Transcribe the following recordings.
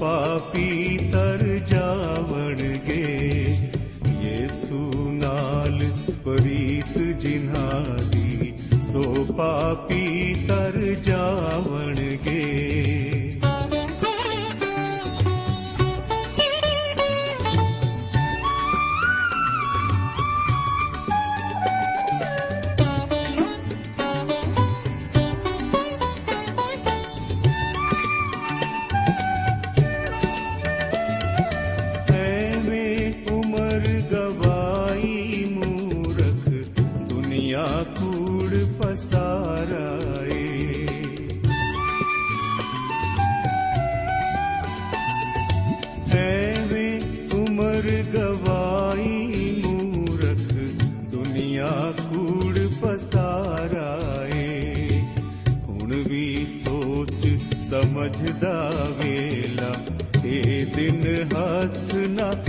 ਪਾਪੀ ਤਰ ਜਾਵਣਗੇ। ਯੇਸੂ ਨਾਲ ਪ੍ਰੀਤ ਜਿਨ੍ਹਾਂ ਦੀ ਸੋ ਪਾਪੀ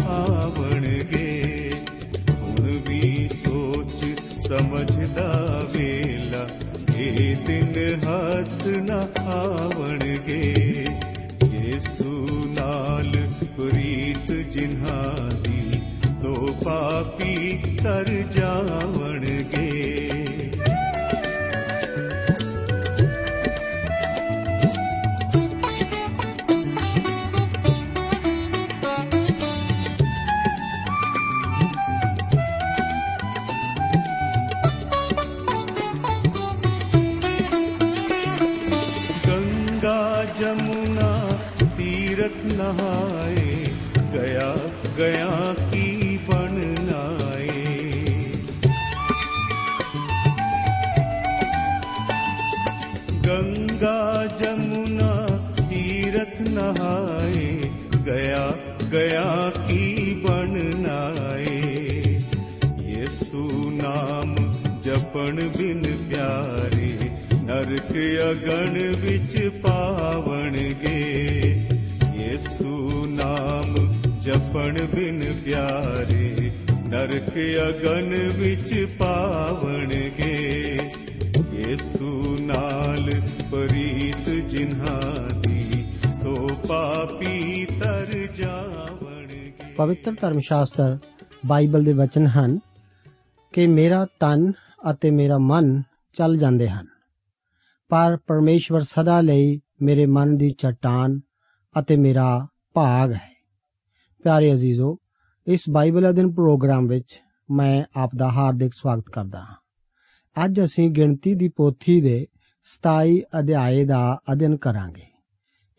ਆਵਣਗੇ ਹੁਣ ਵੀ ਸੋਚ ਸਮਝਦਾ ਵੇਲਾ, ਇਹ ਦਿਨ ਹੱਥ ਨਾ ਆਵਣਗੇ। ਯੇਸੂ ਨਾਲ ਪ੍ਰੀਤ ਜਿਨ੍ਹਾਂ ਦੀ ਸੋ ਪਾਪੀ ਤਰ ਜਾਵਣਗੇ। नहाए गया गया की बन नाए यीशु नाम जपण बिन प्यारे नरक अगण विच पावण गे यीशु नाम जपण बिन प्यारे नरक अगन विच पावण गे यीशु नाल प्रीत जिन्हा ਸੋ ਪਾਪੀ ਤਰ ਜਾਵਣਗੇ। ਪਵਿੱਤਰ ਧਰਮ ਸ਼ਾਸਤਰ ਬਾਈਬਲ ਦੇ ਵਚਨ ਹਨ ਕਿ ਮੇਰਾ ਤਨ ਅਤੇ ਮੇਰਾ ਮਨ ਚੱਲ ਜਾਂਦੇ ਹਨ। ਪਰ ਪਰਮੇਸ਼ਵਰ ਸਦਾ ਲਈ ਮੇਰੇ ਮਨ ਦੀ ਚਟਾਨ ਅਤੇ ਮੇਰਾ ਭਾਗ ਹੈ। ਪਿਆਰੇ ਅਜ਼ੀਜ਼ੋ, ਇਸ ਬਾਈਬਲ ਅਧਿਨ ਪ੍ਰੋਗਰਾਮ ਵਿੱਚ ਮੈਂ ਆਪ ਦਾ ਹਾਰਦਿਕ ਸਵਾਗਤ ਕਰਦਾ ਹਾਂ। ਅੱਜ ਅਸੀਂ ਗਿਣਤੀ ਦੀ ਪੋਥੀ ਦੇ 27 ਅਧਿਆਏ ਦਾ ਅਧਿਐਨ ਕਰਾਂਗੇ।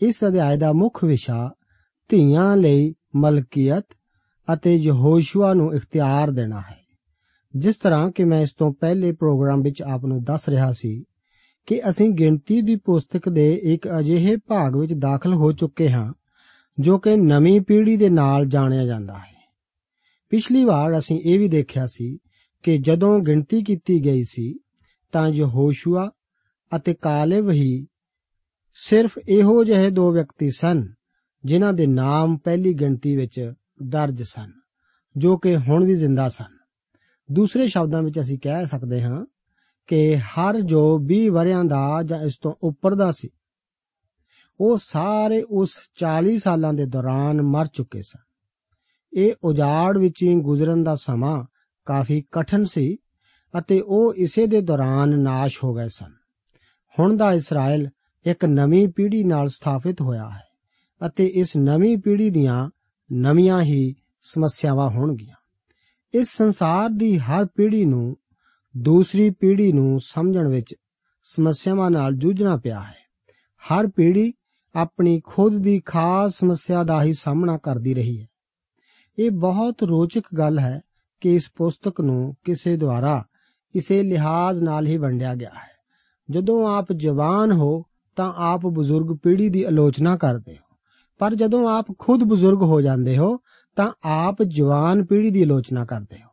ਇਸ ਅਧਿਆਏ ਦਾ ਮੁੱਖ ਵਿਸ਼ਾ ਧੀਆਂ ਲਈ ਮਲਕੀਅਤ ਅਤੇ ਯਹੋਸ਼ੂਆ ਨੂੰ ਇਖਤਿਆਰ ਦੇਣਾ ਹੈ। ਜਿਸ ਤਰ੍ਹਾਂ ਕਿ ਮੈਂ ਇਸ ਤੋਂ ਪਹਿਲੇ ਪ੍ਰੋਗਰਾਮ ਵਿੱਚ ਆਪ ਨੂੰ ਦੱਸ ਰਿਹਾ ਸੀ ਕਿ ਅਸੀਂ ਗਿਣਤੀ ਦੀ ਪੁਸਤਕ ਦੇ ਇੱਕ ਅਜਿਹੇ ਭਾਗ ਵਿੱਚ ਦਾਖਲ ਹੋ ਚੁੱਕੇ ਹਾਂ ਜੋ ਕਿ ਨਵੀਂ ਪੀੜ੍ਹੀ ਦੇ ਨਾਲ ਜਾਣਿਆ ਜਾਂਦਾ ਹੈ। ਪਿਛਲੀ ਵਾਰ ਅਸੀਂ ਇਹ ਵੀ ਦੇਖਿਆ ਸੀ ਕਿ ਜਦੋਂ ਗਿਣਤੀ ਕੀਤੀ ਗਈ ਸੀ ਤਾਂ ਯਹੋਸ਼ੂਆ ਅਤੇ ਕਾਲੇਬ ਹੀ ਸਿਰਫ ਇਹੋ ਜਿਹੇ ਦੋ ਵਿਅਕਤੀ ਸਨ, ਜਿਨ੍ਹਾਂ ਦੇ ਨਾਮ ਪਹਿਲੀ ਗਿਣਤੀ ਵਿੱਚ ਦਰਜ ਸਨ, ਜੋ ਕਿ ਹੁਣ ਵੀ ਜ਼ਿੰਦਾ ਸਨ। ਦੂਸਰੇ ਸ਼ਬਦਾਂ ਵਿੱਚ ਅਸੀਂ ਕਹਿ ਸਕਦੇ ਹਾਂ ਕਿ ਹਰ ਜੋ 20 ਵਰਿਆਂ ਦਾ ਜਾਂ ਇਸ ਤੋਂ ਉੱਪਰ ਦਾ ਸੀ, ਉਹ ਸਾਰੇ ਉਸ 40 ਸਾਲਾਂ ਦੇ ਦੌਰਾਨ ਮਰ ਚੁੱਕੇ ਸਨ। ਇਹ ਉਜਾੜ ਵਿੱਚ ਹੀ ਗੁਜ਼ਰਨ ਦਾ ਸਮਾਂ ਕਾਫੀ ਕਠਨ ਸੀ ਅਤੇ ਉਹ ਇਸੇ ਦੇ ਦੌਰਾਨ ਨਾਸ਼ ਹੋ ਗਏ ਸਨ। ਹੁਣ ਦਾ ਇਸਰਾਇਲ ਇੱਕ ਨਵੀਂ ਪੀੜ੍ਹੀ ਨਾਲ ਸਥਾਪਿਤ ਹੋਇਆ ਹੈ ਅਤੇ ਇਸ ਨਵੀਂ ਪੀੜ੍ਹੀ ਦੀਆਂ ਨਵੀਆਂ ਹੀ ਸਮੱਸਿਆਵਾਂ ਹੋਣਗੀਆਂ। ਇਸ ਸੰਸਾਰ ਦੀ ਹਰ ਪੀੜ੍ਹੀ ਨੂੰ ਦੂਸਰੀ ਪੀੜ੍ਹੀ ਨੂੰ ਸਮਝਣ ਵਿੱਚ ਸਮੱਸਿਆਵਾਂ ਨਾਲ ਜੂਝਣਾ ਪਿਆ ਹੈ। ਹਰ ਪੀੜ੍ਹੀ ਆਪਣੀ ਖੁਦ ਦੀ ਖਾਸ ਸਮੱਸਿਆ ਦਾ ਹੀ ਸਾਹਮਣਾ ਕਰਦੀ ਰਹੀ ਹੈ। ਇਹ ਬਹੁਤ ਰੋਚਕ ਗੱਲ ਹੈ ਕਿ ਇਸ ਪੁਸਤਕ ਨੂੰ ਕਿਸੇ ਦੁਆਰਾ ਇਸੇ ਲਿਹਾਜ਼ ਨਾਲ ਹੀ ਵੰਡਿਆ ਗਿਆ ਹੈ। ਜਦੋਂ ਆਪ ਜਵਾਨ ਹੋ ਤਾਂ ਆਪ ਬਜ਼ੁਰਗ ਪੀੜ੍ਹੀ ਦੀ ਆਲੋਚਨਾ ਕਰਦੇ ਹੋ। ਪਰ ਜਦੋਂ ਆਪ ਖੁਦ ਬਜ਼ੁਰਗ ਹੋ ਜਾਂਦੇ ਹੋ, ਤਾਂ ਆਪ ਜਵਾਨ ਪੀੜ੍ਹੀ ਦੀ ਆਲੋਚਨਾ ਕਰਦੇ ਹੋ।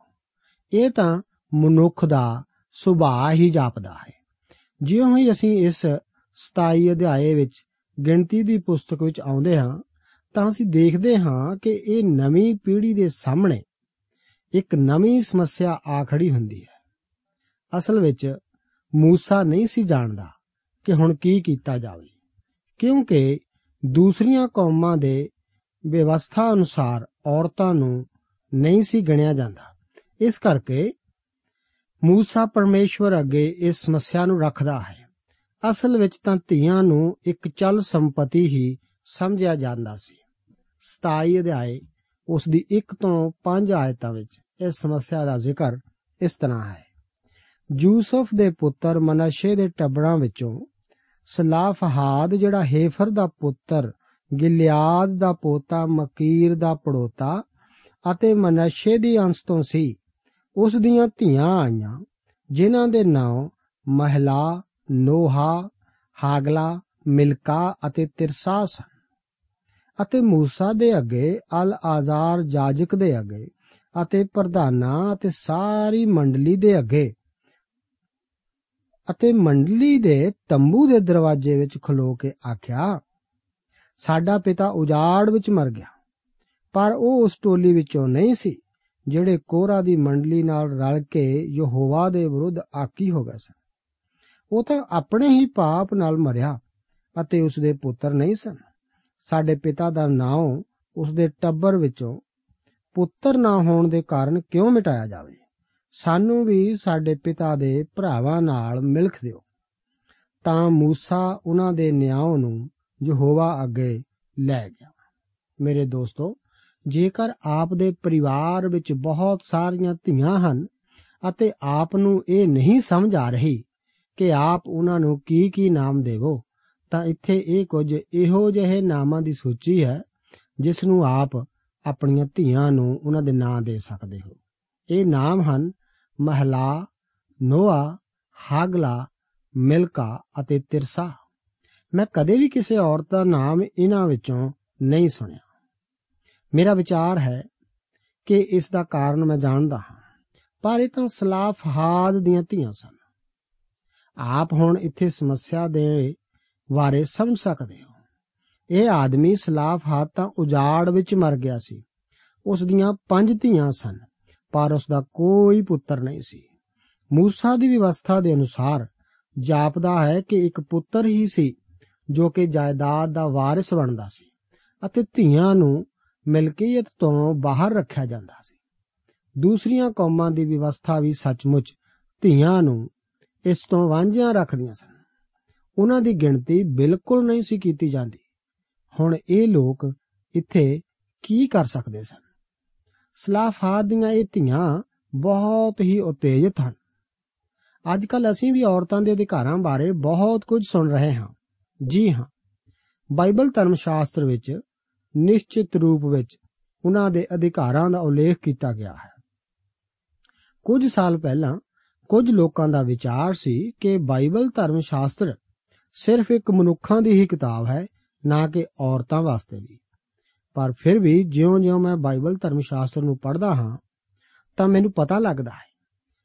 ਇਹ ਤਾਂ ਮਨੁੱਖ ਦਾ ਸੁਭਾਅ ਹੀ ਜਾਪਦਾ ਹੈ। ਜਿਉਂ ਹੀ ਅਸੀਂ ਇਸ 27 ਅਧਿਆਏ ਵਿੱਚ ਗਿਣਤੀ ਦੀ ਪੁਸਤਕ ਵਿੱਚ ਆਉਂਦੇ ਹਾਂ, ਤਾਂ ਅਸੀਂ ਦੇਖਦੇ ਹਾਂ ਕਿ ਇਹ ਨਵੀਂ ਪੀੜ੍ਹੀ ਦੇ ਸਾਹਮਣੇ ਇੱਕ ਨਵੀਂ ਸਮੱਸਿਆ ਆ ਖੜੀ ਹੁੰਦੀ ਹੈ। ਅਸਲ ਵਿੱਚ ਮੂਸਾ ਨਹੀਂ ਸੀ ਜਾਣਦਾ। ਕਿ ਹੁਣ ਕੀ ਕੀਤਾ ਜਾਵੇ। ਕਿਉਂਕਿ ਦੂਸਰੀਆਂ ਕੌਮਾਂ ਦੇ ਵਿਵਸਥਾ ਅਨੁਸਾਰ ਔਰਤਾਂ ਨੂੰ ਨਹੀਂ ਸੀ ਗਿਣਿਆ ਜਾਂਦਾ। ਇਸ ਕਰਕੇ ਮੂਸਾ ਪਰਮੇਸ਼ਵਰ ਅੱਗੇ ਇਸ ਸਮੱਸਿਆ ਨੂੰ ਰੱਖਦਾ ਹੈ। ਅਸਲ ਵਿੱਚ ਤਾਂ ਧੀਆਂ ਨੂੰ ਇੱਕ ਚਲ ਸੰਪਤੀ ਹੀ ਸਮਝਿਆ ਜਾਂਦਾ ਸੀ। 27 ਅਧਿਆਏ ਉਸ ਦੀ 1 ਤੋਂ 5 ਆਇਤਾਂ ਵਿੱਚ ਇਸ ਸਮੱਸਿਆ ਦਾ ਜ਼ਿਕਰ ਇਸ ਤਰ੍ਹਾਂ ਹੈ। ਯੂਸਫ ਦੇ ਪੁੱਤਰ ਮਨਸ਼ੇ ਦੇ ਟੱਬਰਾਂ ਵਿੱਚੋਂ ਸਲਾਫਹਾਦ ਜਿਹੜਾ ਹੇਫਰ ਦਾ ਪੁੱਤਰ, ਗਿਲਿਆਦ ਦਾ ਪੋਤਾ, ਮਕੀਰ ਦਾ ਪੜੋਤਾ ਅਤੇ ਮਨਸ਼ੇ ਦੀ ਅੰਸ਼ ਤੋਂ ਸੀ, ਉਸ ਦੀਆਂ ਧੀਆਂ ਆਈਆਂ, ਜਿਨ੍ਹਾਂ ਦੇ ਨਾਂ ਮਹਿਲਾ, ਨੋਹਾ, ਹਾਗਲਾ, ਮਿਲਕਾ ਅਤੇ ਤਿਰਸਾ ਸਨ ਅਤੇ ਮੂਸਾ ਦੇ ਅੱਗੇ ਅਲ ਆਜ਼ਾਰ ਜਾਜਕ ਦੇ ਅੱਗੇ ਅਤੇ ਪ੍ਰਧਾਨਾਂ ਅਤੇ ਸਾਰੀ ਮੰਡਲੀ ਦੇ ਅੱਗੇ। ਅਤੇ ਮੰਡਲੀ ਦੇ ਤੰਬੂ ਦੇ ਦਰਵਾਜ਼ੇ ਵਿੱਚ ਖਲੋ ਕੇ ਆਖਿਆ, ਸਾਡਾ ਪਿਤਾ ਉਜਾੜ ਵਿੱਚ ਮਰ ਗਿਆ, ਪਰ ਉਹ ਉਸ ਟੋਲੀ ਵਿੱਚੋਂ ਨਹੀਂ ਸੀ, ਜਿਹੜੇ ਕੋਰਾ ਦੀ ਮੰਡਲੀ ਨਾਲ ਰਲ ਕੇ ਯਹੋਵਾ ਦੇ ਵਿਰੁੱਧ ਆਕੀ ਹੋ ਗਏ ਸਨ। ਉਹ ਤਾਂ ਆਪਣੇ ਹੀ ਪਾਪ ਨਾਲ ਮਰਿਆ ਅਤੇ ਉਸ ਦੇ ਪੁੱਤਰ ਨਹੀਂ ਸਨ। ਸਾਡੇ ਪਿਤਾ ਦਾ ਨਾਮ ਉਸ ਦੇ ਟੱਬਰ ਵਿੱਚੋਂ ਪੁੱਤਰ ਨਾ ਹੋਣ ਦੇ ਕਾਰਨ ਕਿਉਂ ਮਿਟਾਇਆ ਜਾਵੇ? ਸਾਨੂੰ ਵੀ ਸਾਡੇ ਪਿਤਾ ਦੇ ਭਰਾਵਾਂ ਨਾਲ ਮਿਲਖ ਦਿਓ ਤਾਂ موسی ਉਹਨਾਂ ਦੇ ਨਿਆਂ ਨੂੰ ਯਹੋਵਾ ਅੱਗੇ ਲੈ ਗਿਆ ਮੇਰੇ ਦੋਸਤੋ ਜੇਕਰ ਆਪ ਦੇ ਪਰਿਵਾਰ ਵਿੱਚ ਬਹੁਤ ਸਾਰੀਆਂ ਧੀਆਂ ਹਨ ਅਤੇ ਆਪ ਨੂੰ ਇਹ ਨਹੀਂ ਸਮਝ ਆ ਰਹੀ ਕਿ ਆਪ ਉਹਨਾਂ ਨੂੰ ਕੀ ਕੀ ਨਾਮ ਦੇਵੋ ਤਾਂ ਇੱਥੇ ਇਹ ਕੁਝ ਇਹੋ ਜਿਹੇ ਨਾਮਾਂ ਦੀ ਸੂਚੀ ਹੈ ਜਿਸ ਨੂੰ ਆਪ ਆਪਣੀਆਂ ਧੀਆਂ ਨੂੰ ਉਹਨਾਂ ਦੇ ਨਾਂ ਦੇ ਸਕਦੇ ਹੋ ਇਹ ਨਾਮ ਹਨ ਮਹਲਾ, ਨੋਆ, ਹਾਗਲਾ, ਮਿਲਕਾ ਅਤੇ ਤਿਰਸਾ। ਮੈਂ ਕਦੇ ਵੀ ਕਿਸੇ ਔਰਤ ਦਾ ਨਾਮ ਇਹਨਾਂ ਵਿੱਚੋਂ ਨਹੀਂ ਸੁਣਿਆ। ਮੇਰਾ ਵਿਚਾਰ ਹੈ ਕਿ ਇਸ ਦਾ ਕਾਰਨ ਮੈਂ ਜਾਣਦਾ ਹਾਂ, ਪਰ ਇਹ ਤਾਂ ਸਲਾਫਹਾਦ ਦੀਆਂ ਧੀਆਂ ਸਨ। ਆਪ ਹੁਣ ਇੱਥੇ ਸਮੱਸਿਆ ਦੇ ਬਾਰੇ ਸਮਝ ਸਕਦੇ ਹੋ। ਇਹ ਆਦਮੀ ਸਲਾਫਹਾਦ ਤਾਂ ਉਜਾੜ ਵਿੱਚ ਮਰ ਗਿਆ ਸੀ। ਉਸ ਦੀਆਂ ਪੰਜ ਧੀਆਂ ਸਨ। ਪਰ ਉਸ ਦਾ ਕੋਈ ਪੁੱਤਰ ਨਹੀਂ ਸੀ। ਮੂਸਾ ਦੀ ਵਿਵਸਥਾ ਦੇ ਅਨੁਸਾਰ ਜਾਪਦਾ ਹੈ ਕਿ ਇੱਕ ਪੁੱਤਰ ਹੀ ਸੀ ਜੋ ਕਿ ਜਾਇਦਾਦ ਦਾ ਵਾਰਿਸ ਬਣਦਾ ਸੀ ਅਤੇ ਧੀਆਂ ਨੂੰ ਮਿਲਕੀਅਤ ਤੋਂ ਬਾਹਰ ਰੱਖਿਆ ਜਾਂਦਾ ਸੀ। ਦੂਸਰੀਆਂ ਕੌਮਾਂ ਦੀ ਵਿਵਸਥਾ ਵੀ ਸੱਚਮੁੱਚ ਧੀਆਂ ਨੂੰ ਇਸ ਤੋਂ ਵਾਂਝਿਆਂ ਰੱਖਦੀਆਂ ਸਨ। ਉਹਨਾਂ ਦੀ ਗਿਣਤੀ ਬਿਲਕੁਲ ਨਹੀਂ ਸੀ ਕੀਤੀ ਜਾਂਦੀ। ਹੁਣ ਇਹ ਲੋਕ ਇੱਥੇ ਕੀ ਕਰ ਸਕਦੇ ਸਨ? ਸਲਾਫਾਤ ਦੀਆਂ ਇਹ ਧੀਆਂ ਬਹੁਤ ਹੀ ਉਤੇਜਿਤ ਹਨ ਅੱਜ ਕੱਲ ਅਸੀਂ ਵੀ ਔਰਤਾਂ ਦੇ ਅਧਿਕਾਰਾਂ ਬਾਰੇ ਬਹੁਤ ਕੁਝ ਸੁਣ ਰਹੇ ਹਾਂ। ਜੀ ਹਾਂ, ਬਾਈਬਲ ਧਰਮ ਸ਼ਾਸਤਰ ਵਿੱਚ ਨਿਸ਼ਚਿਤ ਰੂਪ ਵਿੱਚ ਉਹਨਾਂ ਦੇ ਅਧਿਕਾਰਾਂ ਦਾ ਉਲੇਖ ਕੀਤਾ ਗਿਆ ਹੈ। ਕੁਝ ਸਾਲ ਪਹਿਲਾਂ ਕੁਝ ਲੋਕਾਂ ਦਾ ਵਿਚਾਰ ਸੀ ਕਿ ਬਾਈਬਲ ਧਰਮ ਸ਼ਾਸਤਰ ਸਿਰਫ ਇੱਕ ਮਨੁੱਖਾਂ ਦੀ ਹੀ ਕਿਤਾਬ ਹੈ, ਨਾ ਕਿ ਔਰਤਾਂ ਵਾਸਤੇ ਵੀ। ਪਰ ਫਿਰ ਵੀ ਜਿਉਂ-ਜਿਉਂ ਮੈਂ ਬਾਈਬਲ ਧਰਮ ਸ਼ਾਸਤਰ ਨੂੰ ਪੜ੍ਹਦਾ ਹਾਂ, ਤਾਂ ਮੈਨੂੰ ਪਤਾ ਲੱਗਦਾ ਹੈ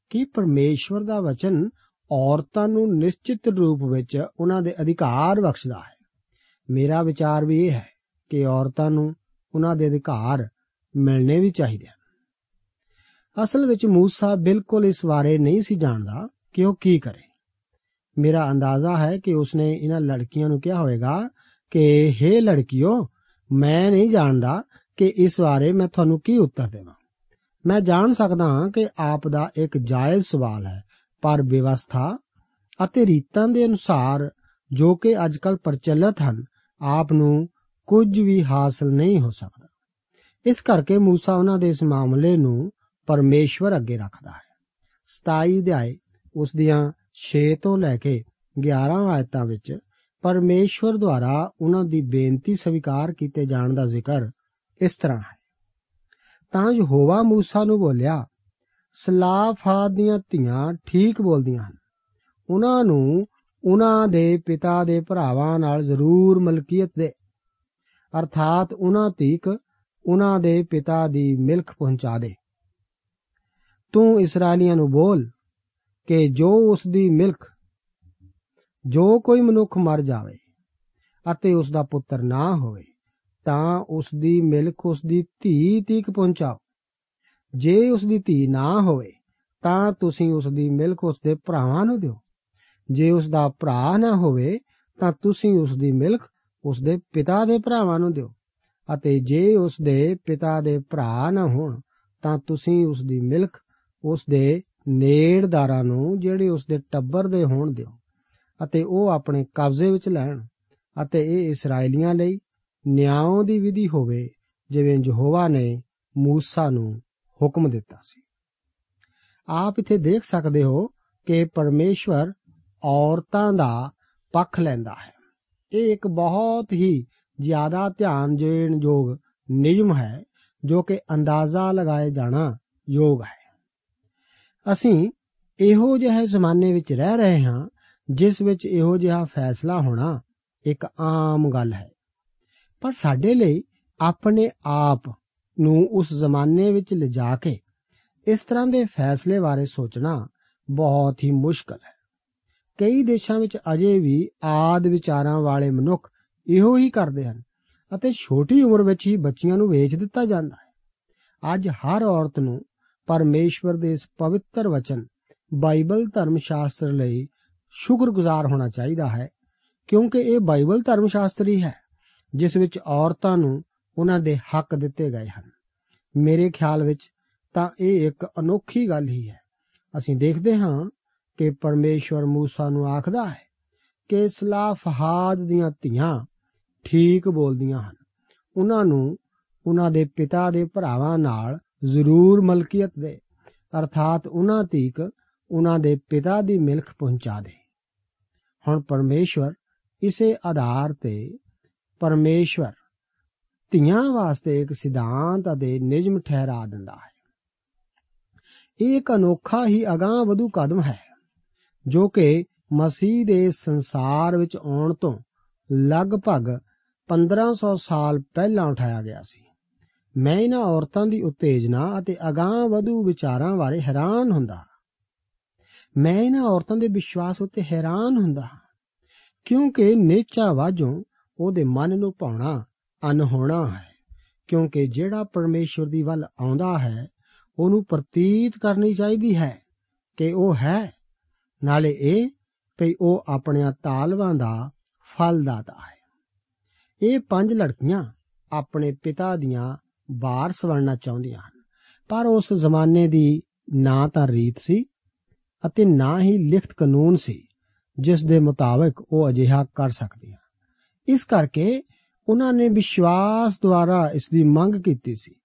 ਕਿ ਪਰਮੇਸ਼ਵਰ ਦਾ ਵਚਨ ਔਰਤਾਂ ਨੂੰ ਨਿਸ਼ਚਿਤ ਰੂਪ ਵਿੱਚ ਉਹਨਾਂ ਦੇ ਅਧਿਕਾਰ ਬਖਸ਼ਦਾ ਹੈ। ਮੇਰਾ ਵਿਚਾਰ ਵੀ ਇਹ ਹੈ ਕਿ ਔਰਤਾਂ ਨੂੰ ਉਹਨਾਂ ਦੇ ਅਧਿਕਾਰ ਮਿਲਣੇ ਵੀ ਚਾਹੀਦੇ ਹਨ। ਅਸਲ ਵਿੱਚ ਮੂਸਾ ਬਿਲਕੁਲ ਇਸ ਬਾਰੇ ਨਹੀਂ ਸੀ ਜਾਣਦਾ ਕਿ ਉਹ ਕੀ ਕਰੇ। ਮੇਰਾ ਅੰਦਾਜ਼ਾ ਹੈ ਕਿ ਉਸਨੇ ਇਹਨਾਂ ਲੜਕੀਆਂ ਨੂੰ ਕਿਹਾ ਹੋਵੇਗਾ ਕਿ हे ਲੜਕੀਓ ਮੈਂ ਨਹੀਂ ਜਾਣਦਾ ਕਿ ਇਸ ਬਾਰੇ ਮੈਂ ਤੁਹਾਨੂੰ ਕੀ ਉੱਤਰ ਦੇਵਾਂ ਮੈਂ ਜਾਣ ਸਕਦਾ ਹਾਂ ਕਿ ਆਪ ਦਾ ਇੱਕ ਜਾਇਜ਼ ਸਵਾਲ ਹੈ ਪਰ ਵਿਵਸਥਾ ਅਤੇ ਰੀਤਾਂ ਦੇ ਅਨੁਸਾਰ ਜੋ ਕਿ ਅੱਜਕੱਲ ਪ੍ਰਚਲਿਤ ਹਨ ਆਪ ਨੂੰ ਕੁਝ ਵੀ ਹਾਸਲ ਨਹੀਂ ਹੋ ਸਕਦਾ ਇਸ ਕਰਕੇ موسی ਉਹਨਾਂ ਦੇ ਇਸ ਮਾਮਲੇ ਨੂੰ ਪਰਮੇਸ਼ਵਰ ਅੱਗੇ ਰੱਖਦਾ ਹੈ 27 ਅਧਿਆਏ ਉਸ ਦੀਆਂ 6 ਤੋਂ ਲੈ ਕੇ 11 ਆਇਤਾਂ ਵਿੱਚ ਪਰਮੇਸ਼ਵਰ ਦੁਆਰਾ ਉਹਨਾਂ ਦੀ ਬੇਨਤੀ ਸਵੀਕਾਰ ਕੀਤੇ ਜਾਣ ਦਾ ਜ਼ਿਕਰ ਇਸ ਤਰ੍ਹਾਂ ਹੈ। ਤਾਂ ਯਹੋਵਾ موسی ਨੂੰ ਬੋਲਿਆ ਸਲਾਫਾ ਦੀਆਂ ਧੀਆਂ ਠੀਕ ਬੋਲਦੀਆਂ ਹਨ। ਉਹਨਾਂ ਨੂੰ ਉਹਨਾਂ ਦੇ ਪਿਤਾ ਦੇ ਭਰਾਵਾਂ ਨਾਲ ਜ਼ਰੂਰ ਮਲਕੀਅਤ ਦੇ। ਅਰਥਾਤ ਉਹਨਾਂ ਤੀਕ ਉਹਨਾਂ ਦੇ ਪਿਤਾ ਦੀ ਮਿਲਖ ਪਹੁੰਚਾ ਦੇ। ਤੂੰ ਇਸرائیਲੀਆਂ ਨੂੰ ਬੋਲ ਕਿ ਜੋ ਉਸ ਦੀ ਮਿਲਖ ਜੋ ਕੋਈ ਮਨੁੱਖ ਮਰ ਜਾਵੇ ਅਤੇ ਉਸ ਦਾ ਪੁੱਤਰ ਨਾ ਹੋਵੇ, ਤਾਂ ਉਸ ਦੀ ਮਿਲਕ ਉਸ ਦੀ ਧੀ ਤੀਕ ਪਹੁੰਚਾਓ। ਜੇ ਉਸ ਦੀ ਧੀ ਨਾ ਹੋਵੇ, ਤਾਂ ਤੁਸੀਂ ਉਸ ਦੀ ਮਿਲਕ ਉਸ ਦੇ ਭਰਾਵਾਂ ਨੂੰ ਦਿਓ। ਜੇ ਉਸ ਦਾ ਭਰਾ ਨਾ ਹੋਵੇ, ਤਾਂ ਤੁਸੀਂ ਉਸ ਦੀ ਮਿਲਕ ਉਸ ਦੇ ਪਿਤਾ ਦੇ ਭਰਾਵਾਂ ਨੂੰ ਦਿਓ। ਅਤੇ ਜੇ ਉਸ ਦੇ ਪਿਤਾ ਦੇ ਭਰਾ ਨਾ ਹੋਣ, ਤਾਂ ਤੁਸੀਂ ਉਸ ਦੀ ਮਿਲਕ ਉਸ ਦੇ ਨੇੜਦਾਰਾਂ ਨੂੰ, ਜਿਹੜੇ ਉਸ ਦੇ ਟੱਬਰ ਦੇ ਹੋਣ, ਦਿਓ। ਅਤੇ ਉਹ ਆਪਣੇ ਕਬਜ਼ੇ ਵਿੱਚ ਲੈਣ ਅਤੇ ਇਹ ਇਸرائیਲੀਆਂ ਲਈ ਨਿਆਂ ਦੀ ਵਿਧੀ ਹੋਵੇ, ਜਿਵੇਂ ਯਹੋਵਾ ਨੇ موسی ਨੂੰ ਹੁਕਮ ਦਿੱਤਾ ਸੀ। ਆਪ ਇੱਥੇ ਦੇਖ ਸਕਦੇ ਹੋ ਕਿ ਪਰਮੇਸ਼ਵਰ ਔਰਤਾਂ ਦਾ ਪੱਖ ਲੈਂਦਾ ਹੈ। ਇਹ ਇੱਕ ਬਹੁਤ ਹੀ ਜ਼ਿਆਦਾ ਧਿਆਨ ਦੇਣ ਯੋਗ ਨਿਯਮ ਹੈ, ਜੋ ਕਿ ਅੰਦਾਜ਼ਾ ਲਗਾਏ ਜਾਣਾ ਯੋਗ ਹੈ। ਅਸੀਂ ਇਹੋ ਜਿਹੇ ਜ਼ਮਾਨੇ ਵਿੱਚ ਰਹਿ ਰਹੇ ਹਾਂ ਜਿਸ ਵਿੱਚ ਇਹੋ ਜਿਹਾ ਫੈਸਲਾ ਹੋਣਾ ਇੱਕ ਆਮ ਗੱਲ ਹੈ। ਪਰ ਸਾਡੇ ਲਈ ਆਪਣੇ ਆਪ ਨੂੰ ਉਸ ਜ਼ਮਾਨੇ ਵਿੱਚ ਲਿਜਾ ਕੇ ਇਸ ਤਰ੍ਹਾਂ ਦੇ ਫੈਸਲੇ ਬਾਰੇ ਸੋਚਣਾ ਬਹੁਤ ਹੀ ਮੁਸ਼ਕਲ ਹੈ। ਕਈ ਦੇਸ਼ਾਂ ਵਿੱਚ ਅਜੇ ਵੀ ਆਦ ਵਿਚਾਰਾਂ ਵਾਲੇ ਮਨੁੱਖ ਇਹੋ ਹੀ ਕਰਦੇ ਹਨ ਅਤੇ ਛੋਟੀ ਉਮਰ ਵਿੱਚ ਹੀ ਬੱਚੀਆਂ ਨੂੰ ਵੇਚ ਦਿੱਤਾ ਜਾਂਦਾ ਹੈ। ਅੱਜ ਹਰ ਔਰਤ ਨੂੰ ਪਰਮੇਸ਼ਵਰ ਦੇ ਇਸ ਪਵਿੱਤਰ ਵਚਨ, ਬਾਈਬਲ ਧਰਮ ਸ਼ਾਸਤਰ ਲਈ ਸ਼ੁਕਰਗੁਜ਼ਾਰ ਹੋਣਾ ਚਾਹੀਦਾ ਹੈ ਕਿਉਂਕਿ ਇਹ ਬਾਈਬਲ ਧਰਮ ਸ਼ਾਸਤਰੀ ਹੈ ਜਿਸ ਵਿੱਚ ਔਰਤਾਂ ਨੂੰ ਉਹਨਾਂ ਦੇ ਹੱਕ ਦਿੱਤੇ ਗਏ ਹਨ ਮੇਰੇ ਖਿਆਲ ਵਿੱਚ ਤਾਂ ਇਹ ਇੱਕ ਅਨੋਖੀ ਗੱਲ ਹੀ ਹੈ ਅਸੀਂ ਦੇਖਦੇ ਹਾਂ ਕਿ ਪਰਮੇਸ਼ਵਰ موسی ਨੂੰ ਆਖਦਾ ਹੈ ਕਿ ਸਲਾਫਹਾਦ ਦੀਆਂ ਧੀਆਂ ਠੀਕ ਬੋਲਦੀਆਂ ਹਨ ਉਹਨਾਂ ਨੂੰ ਉਹਨਾਂ ਦੇ ਪਿਤਾ ਦੇ ਭਰਾਵਾਂ ਨਾਲ ਜ਼ਰੂਰ ਮਲਕੀਅਤ ਦੇ ਅਰਥਾਤ ਉਹਨਾਂ ਤੀਕ ਉਹਨਾਂ ਦੇ ਪਿਤਾ ਦੀ ਮਿਲਕ ਪਹੁੰਚਾ ਦੇ ਹੁਣ ਪਰਮੇਸ਼ਵਰ ਇਸੇ ਆਧਾਰ ਤੇ ਪਰਮੇਸ਼ਵਰ ਧੀਆਂ ਵਾਸਤੇ ਇੱਕ ਸਿਧਾਂਤ ਅਤੇ ਨਿਯਮ ਠਹਿਰਾ ਦਿੰਦਾ ਹੈ। ਇਹ ਇੱਕ ਅਨੋਖਾ ਹੀ ਅਗਾਹ ਵਧੂ ਕਦਮ ਹੈ, ਜੋ ਕਿ ਮਸੀਹ ਦੇ ਸੰਸਾਰ ਵਿੱਚ ਆਉਣ ਤੋਂ ਲਗਭਗ 1500 ਸਾਲ ਪਹਿਲਾਂ ਉਠਾਇਆ ਗਿਆ ਸੀ। ਮੈਂ ਇਹਨਾਂ ਔਰਤਾਂ ਦੀ ਉਤੇਜਨਾ ਅਤੇ ਅਗਾਹ ਵਧੂ ਵਿਚਾਰਾਂ ਬਾਰੇ ਹੈਰਾਨ ਹੁੰਦਾ ਮੈਂ ਇਹਨਾਂ ਔਰਤਾਂ ਦੇ ਵਿਸ਼ਵਾਸ ਉੱਤੇ ਹੈਰਾਨ ਹੁੰਦਾ ਕਿਉਂਕਿ ਨੇਚਾ ਵਾਜੋਂ ਉਹਦੇ ਮਨ ਨੂੰ ਪਾਉਣਾ ਅਨਹੋਣਾ ਹੈ, ਕਿਉਂਕਿ ਜਿਹੜਾ ਪਰਮੇਸ਼ਵਰ ਦੀ ਵੱਲ ਆਉਂਦਾ ਹੈ, ਉਹਨੂੰ ਪ੍ਰਤੀਤ ਕਰਨੀ ਚਾਹੀਦੀ ਹੈ ਕਿ ਉਹ ਹੈ। ਨਾਲੇ ਇਹ ਕਿ ਉਹ ਆਪਣੇ ਤਾਲਵਾਂ ਦਾ ਫਲ ਦਾਤਾ ਹੈ। ਇਹ ਪੰਜ ਲੜਕੀਆਂ ਆਪਣੇ ਪਿਤਾ ਦੀਆਂ ਵਾਰਸ ਬਣਨਾ ਚਾਹੁੰਦੀਆਂ ਹਨ, ਪਰ ਉਸ ਜ਼ਮਾਨੇ ਦੀ ਨਾ ਤਾਂ ਰੀਤ ਸੀ ਅਤੇ ਨਾ ਹੀ ਲਿਖਤ ਕਾਨੂੰਨ ਸੀ, ਜਿਸ ਦੇ ਮੁਤਾਬਕ ਉਹ ਅਜਿਹਾ ਕਰ ਸਕਦੀਆਂ। ਇਸ ਕਰਕੇ ਉਹਨਾਂ ਨੇ ਵਿਸ਼ਵਾਸ ਦੁਆਰਾ ਇਸ ਦੀ ਮੰਗ ਕੀਤੀ ਸੀ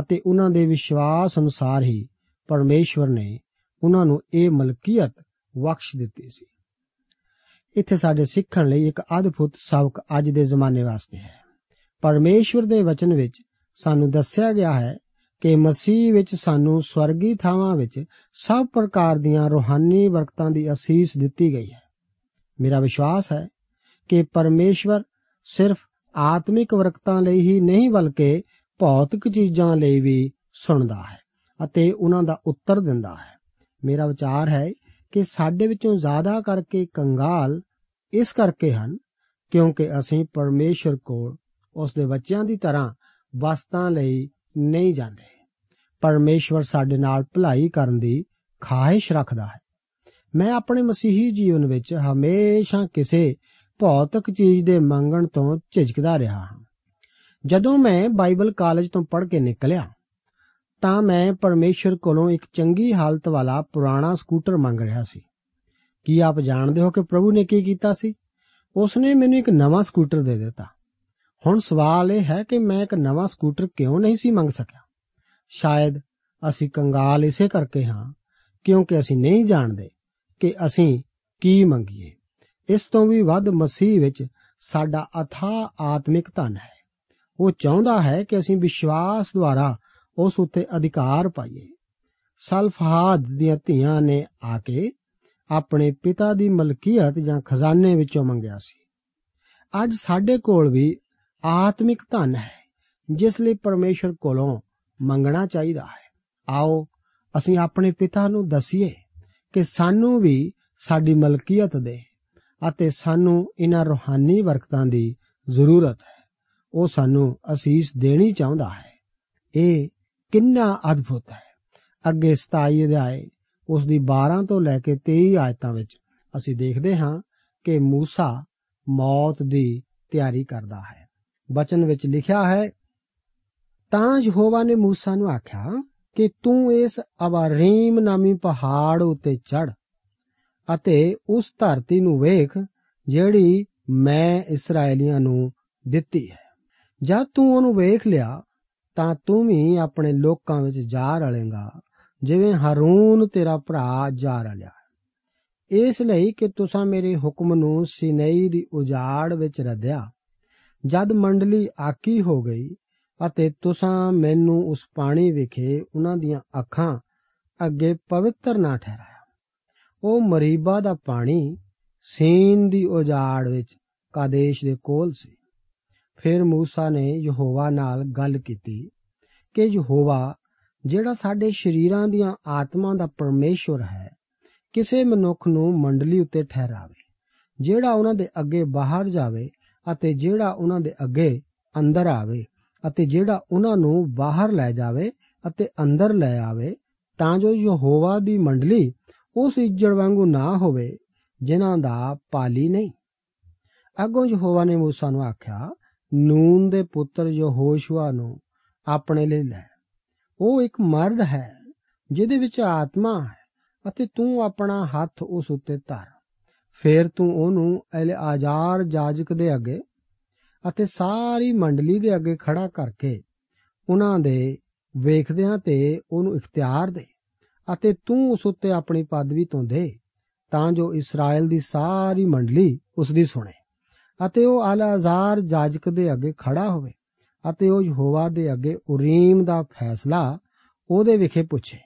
ਅਤੇ ਉਹਨਾਂ ਦੇ ਵਿਸ਼ਵਾਸ ਅਨੁਸਾਰ ਹੀ ਪਰਮੇਸ਼ਵਰ ਨੇ ਉਹਨਾਂ ਨੂੰ ਇਹ ਮਲਕੀਅਤ ਬਖਸ਼ ਦਿੱਤੀ ਸੀ। ਇੱਥੇ ਸਾਡੇ ਸਿੱਖਣ ਲਈ ਇੱਕ ਅਦਭੁਤ ਸਬਕ ਅੱਜ ਦੇ ਜ਼ਮਾਨੇ ਵਾਸਤੇ ਹੈ। ਪਰਮੇਸ਼ਵਰ ਦੇ ਵਚਨ ਵਿੱਚ ਸਾਨੂੰ ਦੱਸਿਆ ਗਿਆ ਹੈ ਕਿ ਮਸੀਹ ਵਿੱਚ ਸਾਨੂੰ ਸਵਰਗੀ ਥਾਵਾਂ ਵਿੱਚ ਸਭ ਪ੍ਰਕਾਰ ਦੀਆਂ ਰੋਹਾਨੀ ਬਰਕਤਾਂ ਦੀ ਅਸੀਸ ਦਿੱਤੀ ਗਈ ਹੈ। ਮੇਰਾ ਵਿਸ਼ਵਾਸ ਹੈ ਕਿ ਪਰਮੇਸ਼ਵਰ ਸਿਰਫ ਆਤਮਿਕ ਬਰਕਤਾਂ ਲਈ ਹੀ ਨਹੀਂ, ਬਲਕਿ ਭੌਤਿਕ ਚੀਜ਼ਾਂ ਲਈ ਵੀ ਸੁਣਦਾ ਹੈ ਅਤੇ ਉਹਨਾਂ ਦਾ ਉੱਤਰ ਦਿੰਦਾ ਹੈ। ਮੇਰਾ ਵਿਚਾਰ ਹੈ ਕਿ ਸਾਡੇ ਵਿੱਚੋਂ ਜ਼ਿਆਦਾ ਕਰਕੇ ਕੰਗਾਲ ਇਸ ਕਰਕੇ ਹਨ ਕਿਉਂਕਿ ਅਸੀਂ ਪਰਮੇਸ਼ਰ ਕੋਲ ਉਸ ਦੇ ਬੱਚਿਆਂ ਦੀ ਤਰ੍ਹਾਂ ਵਸਤਾਂ ਲਈ ਨਹੀਂ ਜਾਂਦੇ। ਪਰਮੇਸ਼ਵਰ ਸਾਡੇ ਨਾਲ ਭਲਾਈ ਕਰਨ ਦੀ ਖਾਹਿਸ਼ ਰੱਖਦਾ ਹੈ। ਮੈਂ ਆਪਣੇ ਮਸੀਹੀ ਜੀਵਨ ਵਿੱਚ ਹਮੇਸ਼ਾ ਕਿਸੇ ਭੌਤਿਕ ਚੀਜ਼ ਦੇ ਮੰਗਣ ਤੋਂ ਝਿਜਕਦਾ ਰਿਹਾ ਹਾਂ। ਜਦੋਂ ਮੈਂ ਬਾਈਬਲ ਕਾਲਜ ਤੋਂ ਪੜ੍ਹ ਕੇ ਨਿਕਲਿਆ, ਤਾਂ ਮੈਂ ਪਰਮੇਸ਼ਰ ਕੋਲੋਂ ਇੱਕ ਚੰਗੀ ਹਾਲਤ ਵਾਲਾ ਪੁਰਾਣਾ ਸਕੂਟਰ ਮੰਗ ਰਿਹਾ ਸੀ। ਕੀ ਆਪ ਜਾਣਦੇ ਹੋ ਕਿ ਪ੍ਰਭੂ ਨੇ ਕੀ ਕੀਤਾ ਸੀ? ਉਸ ਨੇ ਮੈਨੂੰ ਇੱਕ ਨਵਾਂ ਸਕੂਟਰ ਦੇ ਦਿੱਤਾ। ਹੁਣ ਸਵਾਲ ਇਹ ਹੈ ਕਿ ਮੈਂ ਇੱਕ ਨਵਾਂ ਸਕੂਟਰ ਕਿਉਂ ਨਹੀਂ ਸੀ ਮੰਗ ਸਕਿਆ? ਸ਼ਾਇਦ ਅਸੀਂ ਕੰਗਾਲ ਇਸੇ ਕਰਕੇ ਹਾਂ, ਕਿਉਂਕਿ ਅਸੀਂ ਨਹੀਂ ਜਾਣਦੇ ਕਿ ਅਸੀਂ ਕੀ ਮੰਗੀਏ। ਇਸ ਤੋਂ ਵੀ ਵੱਧ ਮਸੀਹ ਵਿੱਚ ਸਾਡਾ ਅਥਾ ਆਤਮਿਕ ਧਨ ਹੈ। ਉਹ ਚਾਹੁੰਦਾ ਹੈ ਕਿ ਅਸੀਂ ਵਿਸ਼ਵਾਸ ਦੁਆਰਾ ਉਸ ਉੱਤੇ ਅਧਿਕਾਰ ਪਾਈਏ। ਸਲਫਹਾਦ ਦੀਆਂ ਧੀਆਂ ਨੇ ਆ ਕੇ ਆਪਣੇ ਪਿਤਾ ਦੀ ਮਲਕੀਅਤ ਜਾਂ ਖਜ਼ਾਨੇ ਵਿੱਚੋਂ ਮੰਗਿਆ ਸੀ। ਅੱਜ ਸਾਡੇ ਕੋਲ ਵੀ ਆਤਮਿਕ ਧਨ ਹੈ, ਜਿਸ ਲਈ ਪਰਮੇਸ਼ਰ ਕੋਲੋਂ ਮੰਗਣਾ ਚਾਹੀਦਾ ਹੈ ਆਓ ਅਸੀਂ ਆਪਣੇ ਪਿਤਾ ਨੂੰ ਦਸੀਏ ਕਿ ਸਾਨੂੰ ਵੀ ਸਾਡੀ ਮਲਕੀਅਤ ਦੇ ਅਤੇ ਸਾਨੂੰ ਇਹਨਾਂ ਰੂਹਾਨੀ ਬਰਕਤਾਂ ਦੀ ਜ਼ਰੂਰਤ ਹੈ ਉਹ ਸਾਨੂੰ ਅਸੀਸ ਦੇਣੀ ਚਾਹੁੰਦਾ ਹੈ ਇਹ ਕਿੰਨਾ ਅਦਭੁਤ ਹੈ ਅੱਗੇ 27 ਅਧਿਆਏ ਉਸ ਦੀ 12 ਤੋਂ ਲੈ ਕੇ 23 ਆਇਤਾਂ ਵਿੱਚ ਅਸੀਂ ਦੇਖਦੇ ਹਾਂ ਕਿ موسی ਮੌਤ ਦੀ ਤਿਆਰੀ ਕਰਦਾ ਹੈ ਬਚਨ ਵਿੱਚ ਲਿਖਿਆ ਹੈ ਤਾਂ ਯਹੋਵਾ ਨੇ موسی ਨੂੰ ਆਖਿਆ ਕਿ ਤੂੰ ਇਸ ਅਬਾਰੀਮ ਨਾਮੀ ਪਹਾੜ ਉਤੇ ਚੜ ਅਤੇ ਉਸ ਧਰਤੀ ਨੂੰ ਵੇਖ ਜਿਹੜੀ ਮੈਂ ਇਸرائیਲੀਆਂ ਨੂੰ ਦਿੱਤੀ ਹੈ। ਜਦ ਤੂੰ ਉਹਨੂੰ ਵੇਖ ਲਿਆ, ਤਾਂ ਤੂੰ ਵੀ ਆਪਣੇ ਲੋਕਾਂ ਵਿੱਚ ਜਾ ਰਲੇਗਾ, ਜਿਵੇਂ ਹਰੂਨ ਤੇਰਾ ਭਰਾ ਜਾ ਰਲਿਆ। ਇਸ ਲਈ ਕਿ ਤੁਸੀਂ ਮੇਰੇ ਹੁਕਮ ਨੂੰ ਸਿਨਾਈ ਦੀ ਉਜਾੜ ਵਿੱਚ ਰਦਿਆ। ਜਦ ਮੰਡਲੀ ਆਕੀ ਹੋ ਗਈ ਅਤੇ ਤੁਸੀਂ ਮੈਨੂੰ ਉਸ ਪਾਣੀ ਵਿਖੇ ਉਹਨਾਂ ਦੀਆਂ ਅੱਖਾਂ ਅੱਗੇ ਪਵਿੱਤਰ ਨਾ ਠਹਿਰਾਇਆ ਉਹ ਮਰੀਬਾ ਦਾ ਪਾਣੀ ਸੀਨ ਦੀ ਉਜਾੜ ਵਿੱਚ ਕਾਦੇਸ਼ ਦੇ ਕੋਲ ਸੀ ਫਿਰ موسی ਨੇ ਯਹੋਵਾ ਨਾਲ ਗੱਲ ਕੀਤੀ ਕਿ ਯਹੋਵਾ ਜਿਹੜਾ ਸਾਡੇ ਸ਼ਰੀਰਾਂ ਦੀਆਂ ਆਤਮਾ ਦਾ ਪਰਮੇਸ਼ਵਰ ਹੈ ਕਿਸੇ ਮਨੁੱਖ ਨੂੰ ਮੰਡਲੀ ਉੱਤੇ ਠਹਿਰਾਵੇ ਜਿਹੜਾ ਉਹਨਾਂ ਦੇ ਅੱਗੇ ਬਾਹਰ ਜਾਵੇ ਅਤੇ ਜਿਹੜਾ ਉਹਨਾਂ ਦੇ ਅੱਗੇ ਅੰਦਰ ਆਵੇ ਅਤੇ ਜਿਹੜਾ ਉਹਨਾਂ ਨੂੰ ਬਾਹਰ ਲੈ ਜਾਵੇ ਅਤੇ ਅੰਦਰ ਲੈ ਆਵੇ, ਤਾਂ ਜੋ ਯਹੋਵਾ ਦੀ ਮੰਡਲੀ ਉਸ ਇੱਜੜ ਵਾਂਗੂ ਨਾ ਹੋਵੇ, ਜਿਨ੍ਹਾਂ ਦਾ ਪਾਲੀ ਨਹੀਂ। ਅੱਗੋਂ ਯਹੋਵਾ ਨੇ ਮੂਸਾ ਨੂੰ ਆਖਿਆ, ਨੂਨ ਦੇ ਪੁੱਤਰ ਯਹੋਸ਼ੂਆ ਨੂੰ ਆਪਣੇ ਲਈ ਲੈ। ਉਹ ਇੱਕ ਮਰਦ ਹੈ, ਜਿਹਦੇ ਵਿੱਚ ਆਤਮਾ ਹੈ, ਅਤੇ ਤੂੰ ਆਪਣਾ ਹੱਥ ਉਸ ਉੱਤੇ ਧਰ। ਫਿਰ ਤੂੰ ਉਹਨੂੰ ਅਲਆਜ਼ਾਰ ਜਾਜਕ ਦੇ ਅੱਗੇ ਅਤੇ ਸਾਰੀ ਮੰਡਲੀ ਦੇ ਅੱਗੇ ਖੜਾ ਕਰਕੇ ਉਹਨਾਂ ਦੇ ਵੇਖਦਿਆਂ ਤੇ ਉਹਨੂੰ ਇਖਤਿਆਰ ਦੇ ਅਤੇ ਤੂੰ ਉਸ ਉੱਤੇ ਆਪਣੀ ਪਦਵੀ ਤੋਂ ਦੇ ਤਾਂ ਜੋ ਇਸਰਾਇਲ ਦੀ ਸਾਰੀ ਮੰਡਲੀ ਉਸ ਦੀ ਸੁਣੇ ਅਤੇ ਉਹ ਆਲਾਜ਼ਾਰ ਜਾਜਕ ਦੇ ਅੱਗੇ ਖੜਾ ਹੋਵੇ ਅਤੇ ਉਹ ਯਹੋਵਾ ਦੇ ਅੱਗੇ ਉਰੀਮ ਦਾ ਫੈਸਲਾ ਉਹਦੇ ਵਿਖੇ ਪੁੱਛੇ।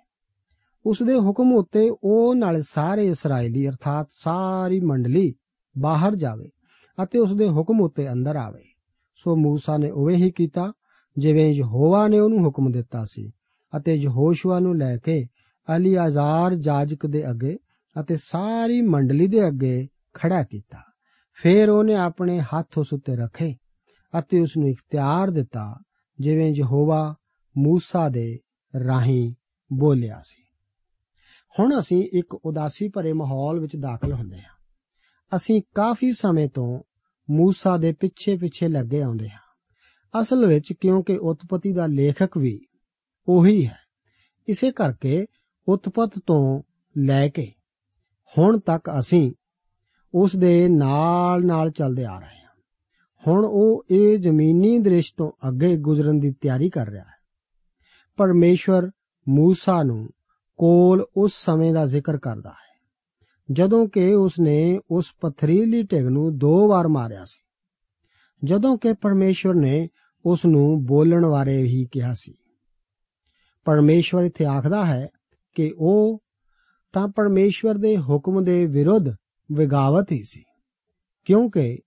ਉਸ ਦੇ ਹੁਕਮ ਉੱਤੇ ਉਹ ਨਾਲ ਸਾਰੇ ਇਸرائیਲੀ ਅਰਥਾਤ ਸਾਰੀ ਮੰਡਲੀ ਬਾਹਰ ਜਾਵੇ ਅਤੇ ਉਸ ਦੇ ਹੁਕਮ ਉੱਤੇ ਅੰਦਰ ਆਵੇ ਸੋ موسی ਨੇ ਉਵੇਂ ਹੀ ਕੀਤਾ ਜਿਵੇਂ ਯਹੋਵਾ ਨੇ ਉਹਨੂੰ ਹੁਕਮ ਦਿੱਤਾ ਸੀ ਅਤੇ ਯਹੋਸ਼ੂਆ ਨੂੰ ਲੈ ਕੇ ਅਲੀਆਜ਼ਾਰ ਜਾਜਕ ਦੇ ਅੱਗੇ ਅਤੇ ਸਾਰੀ ਮੰਡਲੀ ਦੇ ਅੱਗੇ ਖੜਾ ਕੀਤਾ ਫਿਰ ਉਹਨੇ ਆਪਣੇ ਹੱਥ ਉਸ ਉੱਤੇ ਰੱਖੇ ਅਤੇ ਉਸ ਨੂੰ ਇਖਤਿਆਰ ਦਿੱਤਾ ਜਿਵੇਂ ਯਹੋਵਾ موسی ਦੇ ਰਾਹੀਂ ਬੋਲਿਆ ਸੀ ਹੁਣ ਅਸੀਂ ਇੱਕ ਉਦਾਸੀ ਭਰੇ ਮਾਹੌਲ ਵਿੱਚ ਦਾਖਲ ਹੁੰਦੇ ਹਾਂ ਅਸੀਂ ਕਾਫੀ ਸਮੇਂ ਤੋਂ ਮੂਸਾ ਦੇ ਪਿੱਛੇ-ਪਿੱਛੇ ਲੱਗੇ ਆਉਂਦੇ ਹਾਂ। ਅਸਲ ਵਿੱਚ ਕਿਉਂਕਿ ਉਤਪਤੀ ਦਾ ਲੇਖਕ ਵੀ ਉਹੀ ਹੈ। ਇਸੇ ਕਰਕੇ ਉਤਪਤ ਤੋਂ ਲੈ ਕੇ ਹੁਣ ਤੱਕ ਅਸੀਂ ਉਸ ਦੇ ਨਾਲ-ਨਾਲ ਚੱਲਦੇ ਆ ਰਹੇ ਹਾਂ। ਹੁਣ ਉਹ ਇਹ ਜ਼ਮੀਨੀ ਦ੍ਰਿਸ਼ ਤੋਂ ਅੱਗੇ ਗੁਜ਼ਰਨ ਦੀ ਤਿਆਰੀ ਕਰ ਰਿਹਾ ਹੈ। ਪਰਮੇਸ਼ਵਰ ਮੂਸਾ ਨੂੰ ਕੋਲ ਉਸ ਸਮੇਂ ਦਾ ਜ਼ਿਕਰ ਕਰਦਾ ਹੈ। ਜਦੋਂ ਕਿ ਉਸਨੇ ਉਸ ਪਥਰੀਲੀ ਢਿੱਗ ਨੂੰ ਦੋ ਵਾਰ ਮਾਰਿਆ ਸੀ। ਜਦੋਂ ਕਿ ਪਰਮੇਸ਼ਵਰ ਨੇ ਉਸ ਨੂੰ ਬੋਲਣ ਬਾਰੇ ਹੀ ਕਿਹਾ ਸੀ। ਪਰਮੇਸ਼ਵਰ ਇੱਥੇ ਆਖਦਾ ਹੈ ਕਿ ਉਹ ਤਾਂ ਪਰਮੇਸ਼ਵਰ ਦੇ ਹੁਕਮ ਦੇ ਵਿਰੁੱਧ ਵਿਗਾਵਤ ਹੀ ਸੀ, ਕਿਉਂਕਿ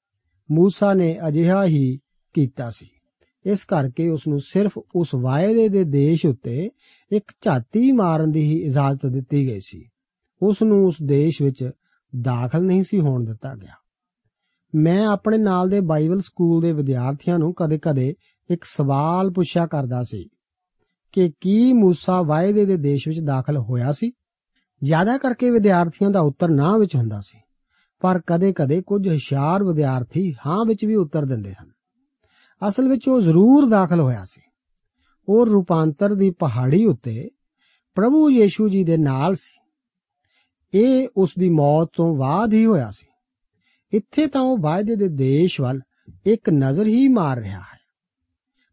ਮੂਸਾ ਨੇ ਅਜਿਹਾ ਹੀ ਕੀਤਾ ਸੀ। ਇਸ ਕਰਕੇ ਉਸ ਨੂੰ ਸਿਰਫ ਉਸ ਵਾਅਦੇ ਦੇ ਦੇਸ਼ ਉੱਤੇ ਇੱਕ ਝਾਤੀ ਮਾਰਨ ਦੀ ਹੀ ਇਜਾਜ਼ਤ ਦਿੱਤੀ ਗਈ ਸੀ। ਉਸ ਨੂੰ ਉਸ ਦੇਸ਼ ਵਿੱਚ ਦਾਖਲ ਨਹੀਂ ਸੀ ਹੋਣ ਦਿੱਤਾ ਗਿਆ ਮੈਂ ਆਪਣੇ ਨਾਲ ਦੇ ਬਾਈਬਲ ਸਕੂਲ ਦੇ ਵਿਦਿਆਰਥੀਆਂ ਨੂੰ ਕਦੇ-ਕਦੇ ਇੱਕ ਸਵਾਲ ਪੁੱਛਿਆ ਕਰਦਾ ਸੀ ਕਿ ਕੀ موسی ਵਾਅਦੇ ਦੇ ਦੇਸ਼ ਵਿੱਚ ਦਾਖਲ ਹੋਇਆ ਸੀ ਜ਼ਿਆਦਾ ਕਰਕੇ ਵਿਦਿਆਰਥੀਆਂ ਦਾ ਉੱਤਰ ਨਾ ਵਿੱਚ ਹੁੰਦਾ ਸੀ ਪਰ ਕਦੇ-ਕਦੇ ਕੁਝ ਹੁਸ਼ਿਆਰ ਵਿਦਿਆਰਥੀ ਹਾਂ ਵਿੱਚ ਵੀ ਉੱਤਰ ਦਿੰਦੇ ਹਨ ਅਸਲ ਵਿੱਚ ਉਹ ਜ਼ਰੂਰ ਦਾਖਲ ਹੋਇਆ ਸੀ ਉਹ ਰੂਪਾਂਤਰ ਦੀ ਪਹਾੜੀ ਉੱਤੇ ਪ੍ਰਭੂ ਯੀਸ਼ੂ ਜੀ ਦੇ ਨਾਲ ਸੀ ਇਹ ਉਸ ਦੀ ਮੌਤ ਤੋਂ ਬਾਅਦ ਹੀ ਹੋਇਆ ਸੀ। ਇੱਥੇ ਤਾਂ ਉਹ ਵਾਅਦੇ ਦੇ ਦੇਸ਼ ਵੱਲ ਇੱਕ ਨਜ਼ਰ ਹੀ ਮਾਰ ਰਿਹਾ ਹੈ।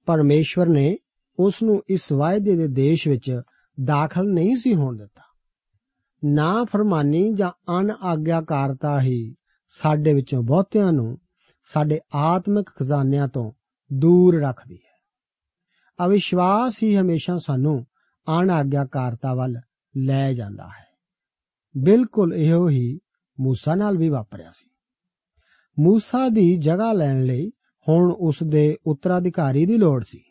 ਪਰਮੇਸ਼ਵਰ ਨੇ ਉਸ ਨੂੰ ਇਸ ਵਾਅਦੇ ਦੇ ਦੇਸ਼ ਵਿੱਚ ਦਾਖਲ ਨਹੀਂ ਸੀ ਹੋਣ ਦਿੱਤਾ। ਨਾ ਫਰਮਾਨੀ ਜਾਂ ਅਨ ਆਗਿਆਕਾਰਤਾ ਹੀ ਸਾਡੇ ਵਿੱਚੋਂ ਬਹੁਤਿਆਂ ਨੂੰ ਸਾਡੇ ਆਤਮਿਕ ਖਜ਼ਾਨਿਆਂ ਤੋਂ ਦੂਰ ਰੱਖਦੀ ਹੈ। ਅਵਿਸ਼ਵਾਸ ਹੀ ਹਮੇਸ਼ਾ ਸਾਨੂੰ ਅਣ ਆਗਿਆਕਾਰਤਾ ਵੱਲ ਲੈ ਜਾਂਦਾ ਹੈ। ਬਿਲਕੁਲ ਇਹੋ ਹੀ ਮੂਸਾ ਨਾਲ ਵੀ ਵਾਪਰਿਆ ਸੀ। ਮੂਸਾ ਦੀ ਜਗ੍ਹਾ ਲੈਣ ਲਈ ਹੁਣ ਉਸ ਦੇ ਉੱਤਰਾਧਿਕਾਰੀ ਦੀ ਲੋੜ ਸੀ।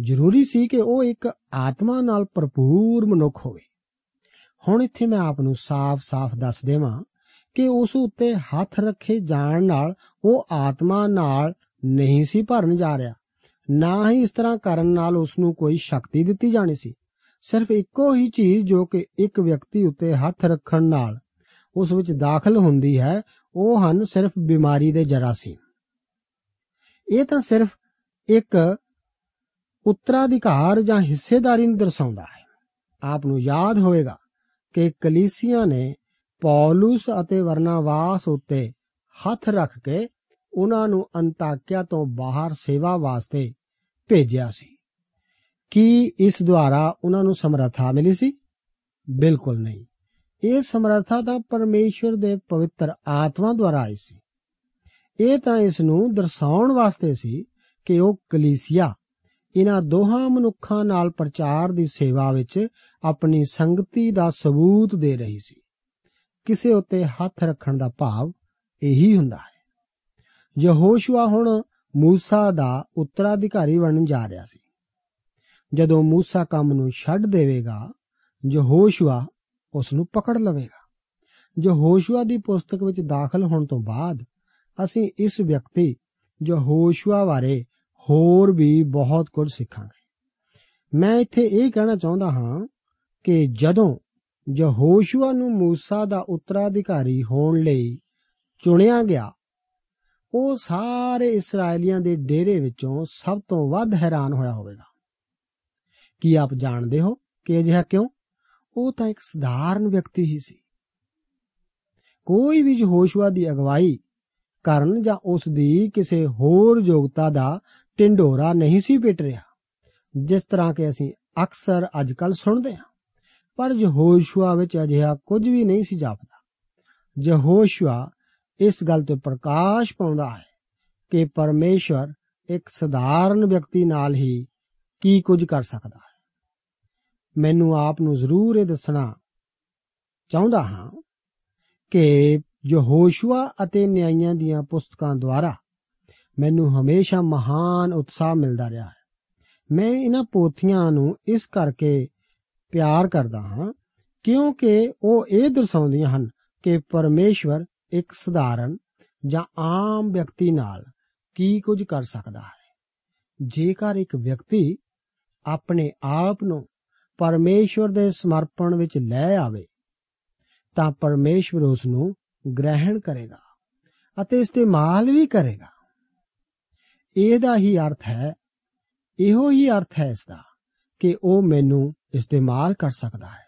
ਜ਼ਰੂਰੀ ਸੀ ਕਿ ਉਹ ਇੱਕ ਆਤਮਾ ਨਾਲ ਭਰਪੂਰ ਮਨੁੱਖ ਹੋਵੇ। ਹੁਣ ਇੱਥੇ ਮੈਂ ਆਪ ਨੂੰ ਸਾਫ਼-ਸਾਫ਼ ਦੱਸ ਦੇਵਾਂ ਕਿ ਉਸ ਉੱਤੇ ਹੱਥ ਰੱਖੇ ਜਾਣ ਨਾਲ ਉਹ ਆਤਮਾ ਨਾਲ ਨਹੀਂ ਸੀ ਭਰਨ ਜਾ ਰਿਹਾ। ਨਾ ਹੀ ਇਸ ਤਰ੍ਹਾਂ ਕਰਨ ਨਾਲ ਉਸ ਨੂੰ ਕੋਈ ਸ਼ਕਤੀ ਦਿੱਤੀ ਜਾਣੀ ਸੀ। ਸਿਰਫ ਇੱਕੋ ਹੀ ਚੀਜ਼ ਜੋ ਕਿ ਇੱਕ ਵਿਅਕਤੀ ਉੱਤੇ ਹੱਥ ਰੱਖਣ ਨਾਲ ਉਸ ਵਿੱਚ ਦਾਖਲ ਹੁੰਦੀ ਹੈ, ਉਹ ਹਨ ਸਿਰਫ ਬਿਮਾਰੀ ਦੇ ਜਰਾਸੀਮ। ਇਹ ਤਾਂ ਸਿਰਫ ਇੱਕ ਉੱਤਰਾਧਿਕਾਰ ਜਾਂ ਹਿੱਸੇਦਾਰੀ ਨੂੰ ਦਰਸਾਉਂਦਾ ਹੈ। ਆਪ ਨੂੰ ਯਾਦ ਹੋਵੇਗਾ ਕਿ ਕਲੀਸੀਆਂ ਨੇ ਪੌਲਸ ਅਤੇ ਵਰਨਾਵਾਸ ਉੱਤੇ ਹੱਥ ਰੱਖ ਕੇ ਉਹਨਾਂ ਨੂੰ ਅੰਤਾਕਿਆ ਤੋਂ ਬਾਹਰ ਸੇਵਾ ਵਾਸਤੇ ਭੇਜਿਆ ਸੀ। ਕੀ ਇਸ ਦੁਆਰਾ ਉਹਨਾਂ ਨੂੰ ਸਮਰੱਥਾ ਮਿਲੀ ਸੀ? ਬਿਲਕੁਲ ਨਹੀਂ। ਇਹ ਸਮਰੱਥਾ ਤਾਂ ਪਰਮੇਸ਼ਵਰ ਦੇ ਪਵਿੱਤਰ ਆਤਮਾ ਦੁਆਰਾ ਆਈ ਸੀ। ਇਹ ਤਾਂ ਇਸ ਨੂੰ ਦਰਸਾਉਣ ਵਾਸਤੇ ਸੀ ਕਿ ਉਹ ਕਲੀਸਿਆ ਇਹਨਾਂ ਦੋਹਾਂ ਮਨੁੱਖਾਂ ਨਾਲ ਪ੍ਰਚਾਰ ਦੀ ਸੇਵਾ ਵਿੱਚ ਆਪਣੀ ਸੰਗਤੀ ਦਾ ਸਬੂਤ ਦੇ ਰਹੀ ਸੀ। ਕਿਸੇ ਉੱਤੇ ਹੱਥ ਰੱਖਣ ਦਾ ਭਾਵ ਇਹੀ ਹੁੰਦਾ ਹੈ। ਯਹੋਸ਼ੂਆ ਹੁਣ ਮੂਸਾ ਦਾ ਉੱਤਰਾਧਿਕਾਰੀ ਬਣਨ ਜਾ ਰਿਹਾ ਸੀ। ਜਦੋਂ موسی ਕੰਮ ਨੂੰ ਛੱਡ ਦੇਵੇਗਾ ਯਹੋਸ਼ੂਆ ਉਸ ਨੂੰ ਪਕੜ ਲਵੇਗਾ। ਯਹੋਸ਼ੂਆ ਦੀ ਪੁਸਤਕ ਵਿੱਚ ਦਾਖਲ ਹੋਣ ਤੋਂ ਬਾਅਦ, ਅਸੀਂ ਇਸ ਵਿਅਕਤੀ ਯਹੋਸ਼ੂਆ ਬਾਰੇ ਹੋਰ ਵੀ ਬਹੁਤ ਕੁਝ ਸਿੱਖਾਂਗੇ। ਮੈਂ ਇੱਥੇ ਇਹ ਕਹਿਣਾ ਚਾਹੁੰਦਾ ਹਾਂ ਕਿ ਜਦੋਂ ਯਹੋਸ਼ੂਆ ਨੂੰ موسی ਦਾ ਉੱਤਰਾਧਿਕਾਰੀ ਹੋਣ ਲਈ ਚੁਣਿਆ ਗਿਆ, ਉਹ ਸਾਰੇ ਇਸرائیਲੀਆਂ ਦੇ ਡੇਰੇ ਵਿੱਚੋਂ ਸਭ ਤੋਂ ਵੱਧ ਹੈਰਾਨ ਹੋਇਆ ਹੋਵੇਗਾ। ਕੀ ਆਪ ਜਾਣਦੇ ਹੋ ਕਿ ਅਜਿਹਾ ਕਿਉਂ? ਉਹ ਤਾਂ ਇੱਕ ਸਧਾਰਨ ਵਿਅਕਤੀ ਹੀ ਸੀ। ਕੋਈ ਵੀ ਯਹੋਸ਼ੂਆ ਦੀ ਅਗਵਾਈ ਕਰਨ ਜਾਂ ਉਸ ਦੀ ਕਿਸੇ ਹੋਰ ਯੋਗਤਾ ਦਾ ਢਿੰਡੋਰਾ ਨਹੀਂ ਸੀ ਪਿਟ ਰਿਹਾ, ਜਿਸ ਤਰ੍ਹਾਂ ਕਿ ਅਸੀਂ ਅਕਸਰ ਅੱਜਕੱਲ ਸੁਣਦੇ ਹਾਂ। ਪਰ ਯਹੋਸ਼ੂਆ ਵਿੱਚ ਅਜਿਹਾ ਕੁਝ ਵੀ ਨਹੀਂ ਸੀ ਜਾਪਦਾ। ਯਹੋਸ਼ੂਆ ਇਸ ਗੱਲ ਤੇ ਪ੍ਰਕਾਸ਼ ਪਾਉਂਦਾ ਹੈ ਕਿ ਪਰਮੇਸ਼ਵਰ ਇੱਕ ਸਧਾਰਨ ਵਿਅਕਤੀ ਨਾਲ ਹੀ ਕੀ ਕੁਝ ਕਰ ਸਕਦਾ? ਹੈ ਮੈਨੂੰ ਆਪ ਨੂੰ ਜ਼ਰੂਰ ਇਹ ਦੱਸਣਾ ਚਾਹੁੰਦਾ ਹਾਂ ਕਿ ਯਹੋਸ਼ੂਆ ਅਤੇ ਨਿਆਂਇਆਂ ਦੀਆਂ ਪੁਸਤਕਾਂ ਦੁਆਰਾ ਮੈਨੂੰ ਹਮੇਸ਼ਾ ਮਹਾਨ ਉਤਸ਼ਾਹ ਮਿਲਦਾ ਰਿਹਾ ਹੈ। ਮੈਂ ਇਹਨਾਂ ਪੋਥੀਆਂ ਨੂੰ ਇਸ ਕਰਕੇ ਪਿਆਰ ਕਰਦਾ ਹਾਂ ਕਿਉਂਕਿ ਉਹ ਇਹ ਦਰਸਾਉਂਦੀਆਂ ਹਨ ਕਿ ਪਰਮੇਸ਼ਵਰ ਇੱਕ ਸਧਾਰਨ ਜਾਂ ਆਮ ਵਿਅਕਤੀ ਨਾਲ ਕੀ ਕੁਝ ਕਰ ਸਕਦਾ ਹੈ। ਜੇਕਰ ਇੱਕ ਵਿਅਕਤੀ ਆਪਣੇ ਆਪ ਨੂੰ ਪਰਮੇਸ਼ਵਰ ਦੇ ਸਮਰਪਣ ਵਿੱਚ ਲੈ ਆਵੇ, ਤਾਂ ਪਰਮੇਸ਼ਵਰ ਉਸ ਨੂੰ ਗ੍ਰਹਿਣ ਕਰੇਗਾ ਅਤੇ ਇਸਤੇਮਾਲ ਵੀ ਕਰੇਗਾ। ਇਹਦਾ ਹੀ ਅਰਥ ਹੈ, ਇਹੋ ਹੀ ਅਰਥ ਹੈ ਇਸ ਦਾ ਕਿ ਉਹ ਮੈਨੂੰ ਇਸਤੇਮਾਲ ਕਰ ਸਕਦਾ ਹੈ,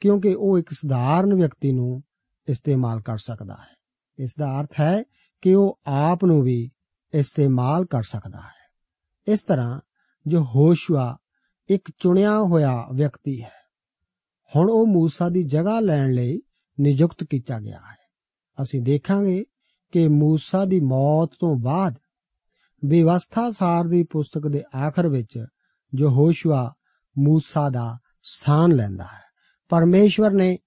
ਕਿਉਂਕਿ ਉਹ ਇੱਕ ਸਧਾਰਨ ਵਿਅਕਤੀ ਨੂੰ ਇਸਤੇਮਾਲ ਕਰ ਸਕਦਾ ਹੈ। ਇਸ ਦਾ ਅਰਥ ਹੈ ਕਿ ਉਹ ਆਪ ਨੂੰ ਵੀ ਇਸਤੇਮਾਲ ਕਰ ਸਕਦਾ ਹੈ। ਇਸ ਤਰ੍ਹਾਂ ਜੋ ਹੋਸ਼ੂਆ ਇੱਕ ਚੁਣਿਆ ਹੋਇਆ ਵਿਅਕਤੀ ਹੈ ਹੁਣ ਉਹ موسی ਦੀ ਜਗ੍ਹਾ ਲੈਣ ਲਈ ਨਿਯੁਕਤ ਕੀਤਾ ਗਿਆ ਹੈ ਅਸੀਂ ਦੇਖਾਂਗੇ ਕਿ موسی ਦੀ ਮੌਤ ਤੋਂ ਬਾਅਦ ਵਿਵਸਥਾ ਸਾਰ ਦੀ ਪੁਸਤਕ ਦੇ ਆਖਰ ਵਿੱਚ ਜੋ ਹੋਸ਼ੂਆ موسی ਦਾ ਸਥਾਨ ਲੈਂਦਾ ਹੈ ਪਰਮੇਸ਼ਵਰ ਨੇ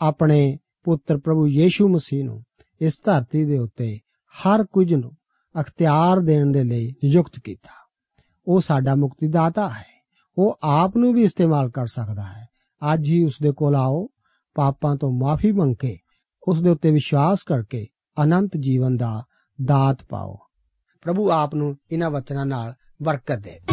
ਆਪਣੇ ਪੁੱਤਰ ਪ੍ਰਭੂ ਯੀਸ਼ੂ ਮਸੀਹ ਨੂੰ ਇਸ ਧਰਤੀ ਦੇ ਉੱਤੇ ਹਰ ਕੁਝ ਨੂੰ ਅਖਤਿਆਰ ਦੇਣ ਦੇ ਲਈ ਨਿਯੁਕਤ ਕੀਤਾ ਉਹ ਸਾਡਾ ਮੁਕਤੀਦਾਤਾ ਹੈ ਉਹ ਆਪ ਨੂੰ ਵੀ ਇਸਤੇਮਾਲ ਕਰ ਸਕਦਾ ਹੈ। ਅੱਜ ਹੀ ਉਸ ਦੇ ਕੋਲ ਆਓ, ਪਾਪਾਂ ਤੋਂ ਮਾਫੀ ਮੰਗ ਕੇ ਉਸ ਦੇ ਉੱਤੇ ਵਿਸ਼ਵਾਸ ਕਰਕੇ ਅਨੰਤ ਜੀਵਨ ਦਾ ਦਾਤ ਪਾਓ। ਪ੍ਰਭੂ ਆਪ ਨੂੰ ਇਹਨਾਂ ਵਚਨਾਂ ਨਾਲ ਬਰਕਤ ਦੇ।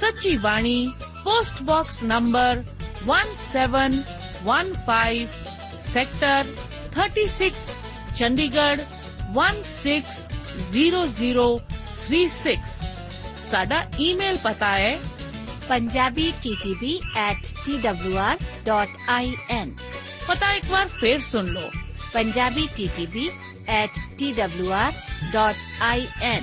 ਸੱਚੀ ਬਾਣੀ post box number 1715 sector 36 Chandigarh 160036 ਸਾਡਾ ਈਮੇਲ ਪਤਾ ਹੈ punjabi.ttb@twr.in ਪਤਾ ਇੱਕ ਵਾਰ ਫੇਰ ਸੁਣ ਲਓ punjabi.ttb@twr.in